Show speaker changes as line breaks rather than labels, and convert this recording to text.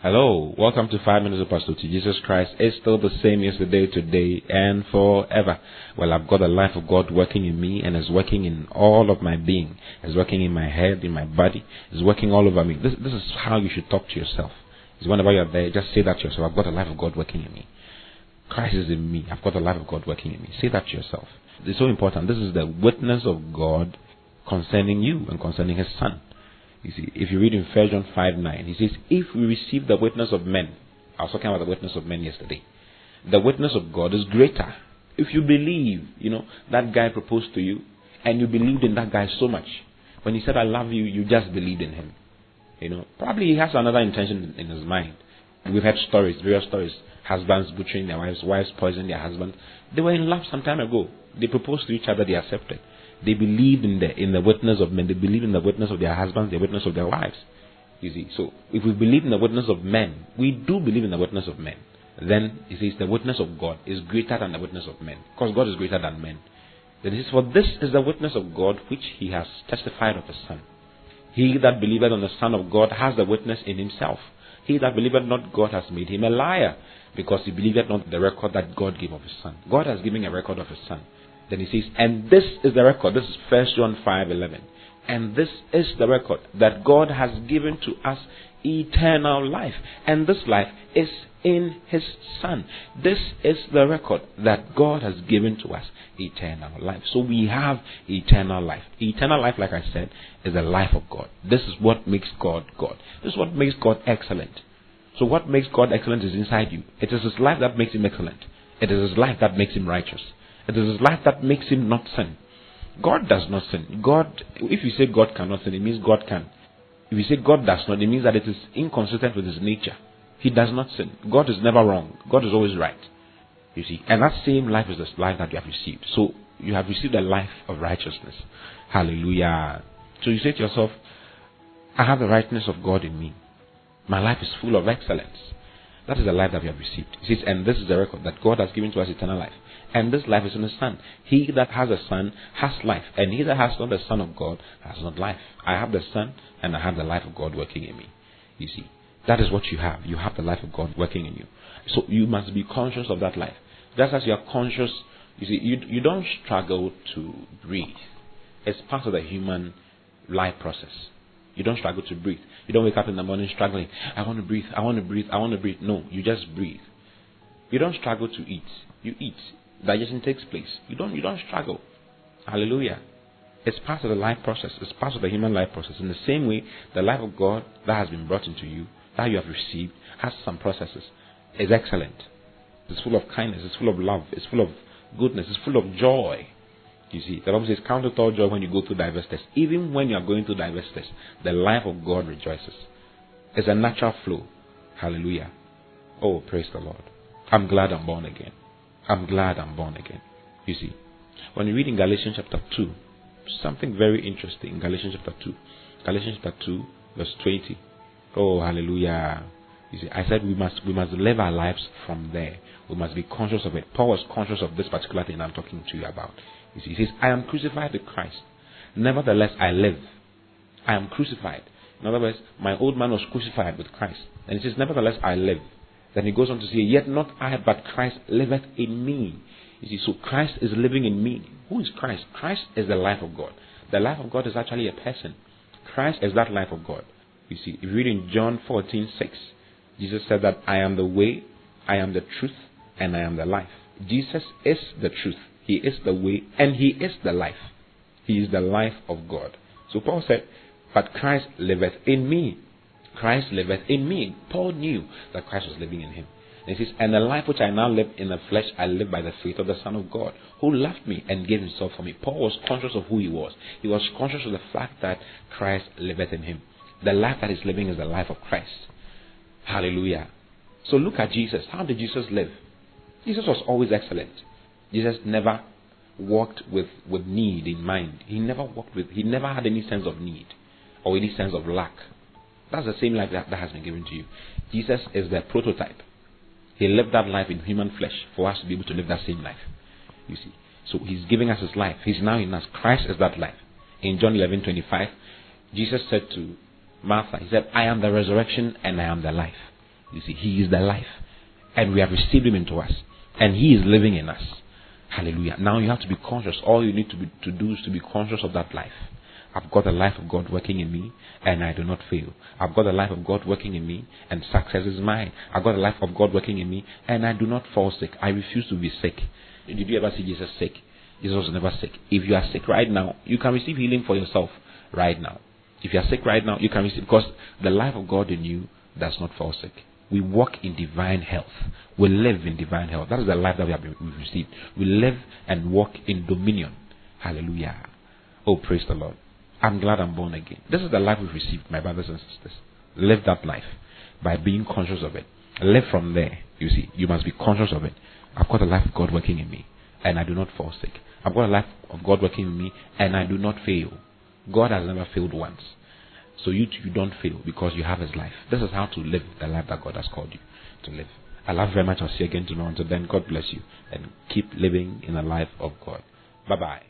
Hello, welcome to Five Minutes of Pastor Oti Jesus Christ. It's still the same yesterday, today, and forever. Well, I've got the life of God working in me and is working in all of my being. It's working in my head, in my body. It's working all over me. This, this is how you should talk to yourself. Is whenever you're there, just say that to yourself. I've got the life of God working in me. Christ is in me. I've got the life of God working in me. Say that to yourself. It's so important. This is the witness of God concerning you and concerning His Son. You see, if you read in 1 John 5 9, he says, If we receive the witness of men, I was talking about the witness of men yesterday, the witness of God is greater. If you believe, you know, that guy proposed to you, and you believed in that guy so much, when he said, I love you, you just believed in him. You know, probably he has another intention in his mind. We've had stories, various stories. Husbands butchering their wives, wives poisoning their husbands. They were in love some time ago. They proposed to each other, they accepted. They believed in the in the witness of men. They believed in the witness of their husbands, the witness of their wives. You see, so if we believe in the witness of men, we do believe in the witness of men. Then he says the witness of God is greater than the witness of men, because God is greater than men. Then he says, For this is the witness of God which he has testified of his Son. He that believeth on the Son of God has the witness in himself. He that believeth not God has made him a liar, because he believeth not the record that God gave of his Son. God has given a record of his Son. Then he says, and this is the record. This is 1 John 5 11. And this is the record that God has given to us eternal life. And this life is in His Son. This is the record that God has given to us eternal life. So we have eternal life. Eternal life, like I said, is the life of God. This is what makes God God. This is what makes God excellent. So, what makes God excellent is inside you. It is His life that makes Him excellent. It is His life that makes Him righteous. It is his life that makes him not sin. God does not sin. God, if you say God cannot sin, it means God can. If you say God does not, it means that it is inconsistent with his nature. He does not sin. God is never wrong. God is always right. You see, and that same life is the life that you have received. So you have received a life of righteousness. Hallelujah. So you say to yourself, I have the righteousness of God in me. My life is full of excellence. That is the life that we have received. He says, and this is the record that God has given to us eternal life and this life is in the Son. He that has a Son has life, and he that has not the Son of God has not life. I have the Son, and I have the life of God working in me. You see, that is what you have. You have the life of God working in you. So you must be conscious of that life. Just as you are conscious, you see, you, you don't struggle to breathe. It's part of the human life process. You don't struggle to breathe. You don't wake up in the morning struggling. I want to breathe. I want to breathe. I want to breathe. No, you just breathe. You don't struggle to eat. You eat digestion takes place. You don't you don't struggle. Hallelujah. It's part of the life process. It's part of the human life process. In the same way, the life of God that has been brought into you, that you have received, has some processes. Is excellent. It's full of kindness. It's full of love. It's full of goodness. It's full of joy. You see, the Bible says, "Count it all joy when you go through diverse tests." Even when you are going through diverse tests, the life of God rejoices. It's a natural flow. Hallelujah. Oh, praise the Lord. I'm glad I'm born again. I'm glad I'm born again. You see, when you read in Galatians chapter 2, something very interesting Galatians chapter 2. Galatians chapter 2, verse 20. Oh, hallelujah. You see, I said we must we must live our lives from there. We must be conscious of it. Paul was conscious of this particular thing I'm talking to you about. You see, he says, I am crucified with Christ. Nevertheless, I live. I am crucified. In other words, my old man was crucified with Christ. And he says, Nevertheless, I live. Then he goes on to say, Yet not I, but Christ liveth in me. You see, so Christ is living in me. Who is Christ? Christ is the life of God. The life of God is actually a person. Christ is that life of God. You see, if you read in John 14, 6, Jesus said that I am the way, I am the truth, and I am the life. Jesus is the truth. He is the way, and He is the life. He is the life of God. So Paul said, But Christ liveth in me. Christ liveth in me. Paul knew that Christ was living in him. And he says, And the life which I now live in the flesh, I live by the faith of the Son of God, who loved me and gave himself for me. Paul was conscious of who he was. He was conscious of the fact that Christ liveth in him. The life that he's living is the life of Christ. Hallelujah. So look at Jesus. How did Jesus live? Jesus was always excellent. Jesus never walked with, with need in mind. He never walked with he never had any sense of need or any sense of lack. That's the same life that, that has been given to you. Jesus is the prototype. He lived that life in human flesh for us to be able to live that same life. You see. So he's giving us his life. He's now in us. Christ is that life. In John 11 25, Jesus said to Martha, He said, I am the resurrection and I am the life. You see, He is the life. And we have received Him into us. And He is living in us. Hallelujah. Now you have to be conscious. All you need to, be, to do is to be conscious of that life. I've got the life of God working in me, and I do not fail. I've got the life of God working in me, and success is mine. I've got the life of God working in me, and I do not fall sick. I refuse to be sick. Did you ever see Jesus sick? Jesus was never sick. If you are sick right now, you can receive healing for yourself right now. If you are sick right now, you can receive because the life of God in you does not fall sick. We walk in divine health. We live in divine health. That is the life that we have received. We live and walk in dominion. Hallelujah. Oh, praise the Lord. I'm glad I'm born again. This is the life we've received, my brothers and sisters. Live that life by being conscious of it. Live from there. You see, you must be conscious of it. I've got the life of God working in me, and I do not fall sick. I've got a life of God working in me, and I do not fail. God has never failed once. So you, you don't fail because you have His life. This is how to live the life that God has called you to live. I love very much. I'll see you again tomorrow. Until then, God bless you and keep living in the life of God. Bye bye.